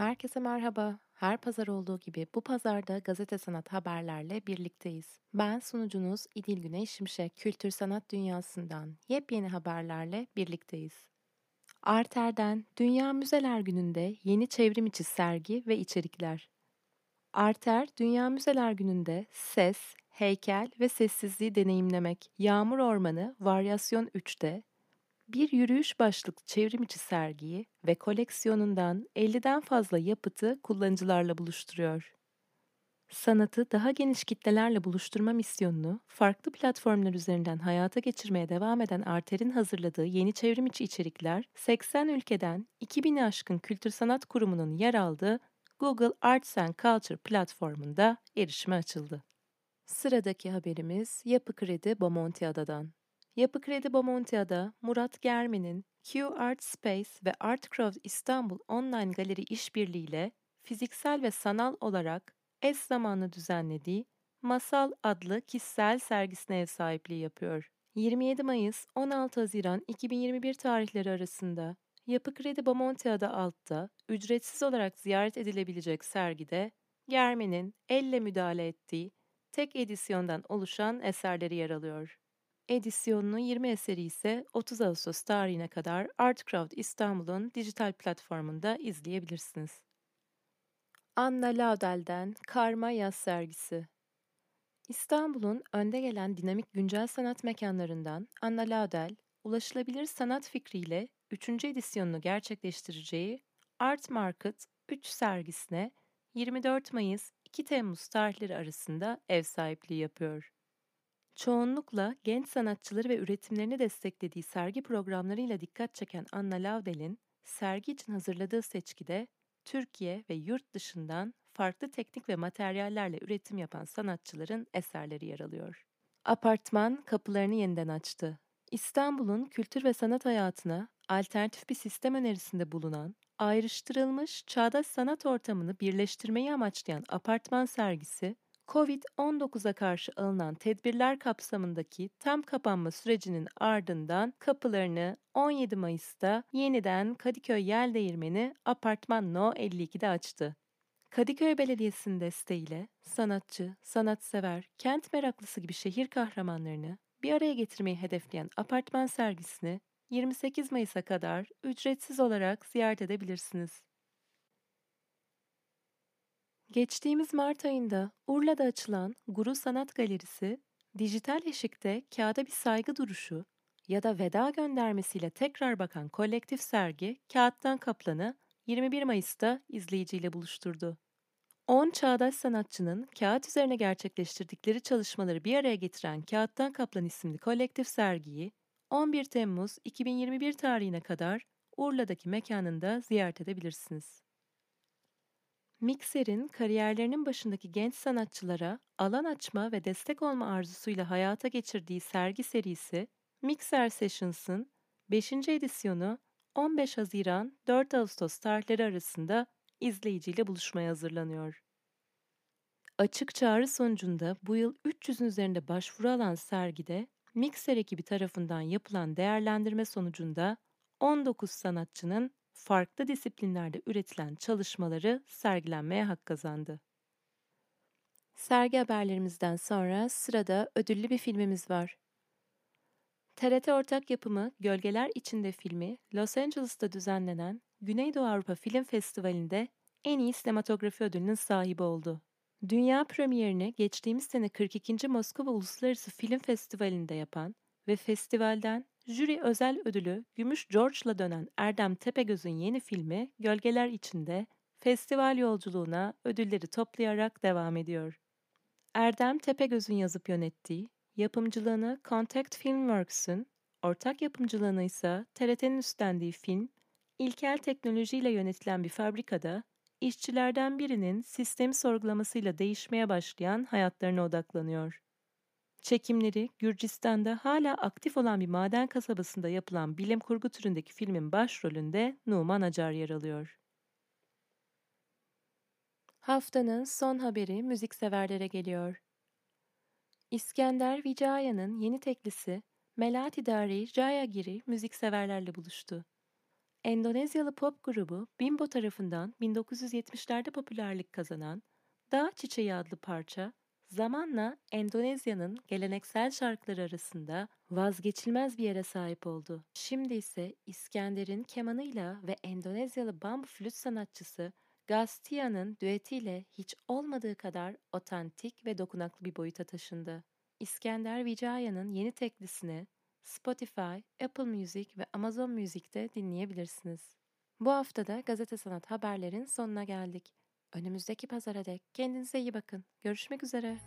Herkese merhaba. Her pazar olduğu gibi bu pazarda gazete sanat haberlerle birlikteyiz. Ben sunucunuz İdil Güneş Şimşek. Kültür sanat dünyasından yepyeni haberlerle birlikteyiz. Arter'den Dünya Müzeler Günü'nde yeni çevrim içi sergi ve içerikler. Arter, Dünya Müzeler Günü'nde ses, heykel ve sessizliği deneyimlemek. Yağmur Ormanı Varyasyon 3'te bir yürüyüş başlıklı çevrimiçi sergiyi ve koleksiyonundan 50'den fazla yapıtı kullanıcılarla buluşturuyor. Sanatı daha geniş kitlelerle buluşturma misyonunu farklı platformlar üzerinden hayata geçirmeye devam eden Arter'in hazırladığı yeni çevrimiçi içerikler 80 ülkeden 2000'i aşkın kültür sanat kurumunun yer aldığı Google Arts and Culture platformunda erişime açıldı. Sıradaki haberimiz Yapı Kredi Bomontiada'dan. Yapı Kredi Bomontia'da Murat Germen'in Q Art Space ve Artcraft İstanbul Online Galeri işbirliğiyle fiziksel ve sanal olarak eş zamanlı düzenlediği Masal adlı kişisel sergisine ev sahipliği yapıyor. 27 Mayıs 16 Haziran 2021 tarihleri arasında Yapı Kredi Bomontia'da altta ücretsiz olarak ziyaret edilebilecek sergide Germen'in elle müdahale ettiği tek edisyondan oluşan eserleri yer alıyor. Edisyonunu 20 eseri ise 30 Ağustos tarihine kadar Artcraft İstanbul'un dijital platformunda izleyebilirsiniz. Anna Laudel'den Karma Yaz Sergisi İstanbul'un önde gelen dinamik güncel sanat mekanlarından Anna Laudel, ulaşılabilir sanat fikriyle 3. edisyonunu gerçekleştireceği Art Market 3 sergisine 24 Mayıs 2 Temmuz tarihleri arasında ev sahipliği yapıyor. Çoğunlukla genç sanatçıları ve üretimlerini desteklediği sergi programlarıyla dikkat çeken Anna Laudel'in sergi için hazırladığı seçkide Türkiye ve yurt dışından farklı teknik ve materyallerle üretim yapan sanatçıların eserleri yer alıyor. Apartman kapılarını yeniden açtı. İstanbul'un kültür ve sanat hayatına alternatif bir sistem önerisinde bulunan, ayrıştırılmış çağdaş sanat ortamını birleştirmeyi amaçlayan apartman sergisi Covid-19'a karşı alınan tedbirler kapsamındaki tam kapanma sürecinin ardından kapılarını 17 Mayıs'ta yeniden Kadıköy Yeldeğirmeni Apartman No 52'de açtı. Kadıköy Belediyesi'nin desteğiyle sanatçı, sanatsever, kent meraklısı gibi şehir kahramanlarını bir araya getirmeyi hedefleyen apartman sergisini 28 Mayıs'a kadar ücretsiz olarak ziyaret edebilirsiniz. Geçtiğimiz Mart ayında Urla'da açılan Guru Sanat Galerisi, dijital eşikte kağıda bir saygı duruşu ya da veda göndermesiyle tekrar bakan kolektif sergi Kağıttan Kaplan'ı 21 Mayıs'ta izleyiciyle buluşturdu. 10 çağdaş sanatçının kağıt üzerine gerçekleştirdikleri çalışmaları bir araya getiren Kağıttan Kaplan isimli kolektif sergiyi 11 Temmuz 2021 tarihine kadar Urla'daki mekanında ziyaret edebilirsiniz. Mikser'in kariyerlerinin başındaki genç sanatçılara alan açma ve destek olma arzusuyla hayata geçirdiği sergi serisi Mixer Sessions'ın 5. edisyonu 15 Haziran 4 Ağustos tarihleri arasında izleyiciyle buluşmaya hazırlanıyor. Açık çağrı sonucunda bu yıl 300'ün üzerinde başvuru alan sergide Mixer ekibi tarafından yapılan değerlendirme sonucunda 19 sanatçının farklı disiplinlerde üretilen çalışmaları sergilenmeye hak kazandı. Sergi haberlerimizden sonra sırada ödüllü bir filmimiz var. TRT ortak yapımı Gölgeler İçinde filmi Los Angeles'ta düzenlenen Güneydoğu Avrupa Film Festivali'nde en iyi sinematografi ödülünün sahibi oldu. Dünya premierini geçtiğimiz sene 42. Moskova Uluslararası Film Festivali'nde yapan ve festivalden Jüri özel ödülü Gümüş George'la dönen Erdem Tepegöz'ün yeni filmi Gölgeler İçinde festival yolculuğuna ödülleri toplayarak devam ediyor. Erdem Tepegöz'ün yazıp yönettiği, yapımcılığını Contact Filmworks'ün, ortak yapımcılığını ise TRT'nin üstlendiği film, ilkel teknolojiyle yönetilen bir fabrikada işçilerden birinin sistemi sorgulamasıyla değişmeye başlayan hayatlarına odaklanıyor. Çekimleri Gürcistan'da hala aktif olan bir maden kasabasında yapılan bilim kurgu türündeki filmin başrolünde Numan Acar yer alıyor. Haftanın son haberi müzikseverlere geliyor. İskender Vicaya'nın yeni teklisi Melati Dari Jayagiri müzikseverlerle buluştu. Endonezyalı pop grubu Bimbo tarafından 1970'lerde popülerlik kazanan Dağ Çiçeği adlı parça zamanla Endonezya'nın geleneksel şarkıları arasında vazgeçilmez bir yere sahip oldu. Şimdi ise İskender'in kemanıyla ve Endonezyalı bambu flüt sanatçısı Gastia'nın düetiyle hiç olmadığı kadar otantik ve dokunaklı bir boyuta taşındı. İskender Vijaya'nın yeni teklisini Spotify, Apple Music ve Amazon Music'te dinleyebilirsiniz. Bu haftada Gazete Sanat haberlerin sonuna geldik. Önümüzdeki pazara dek kendinize iyi bakın. Görüşmek üzere.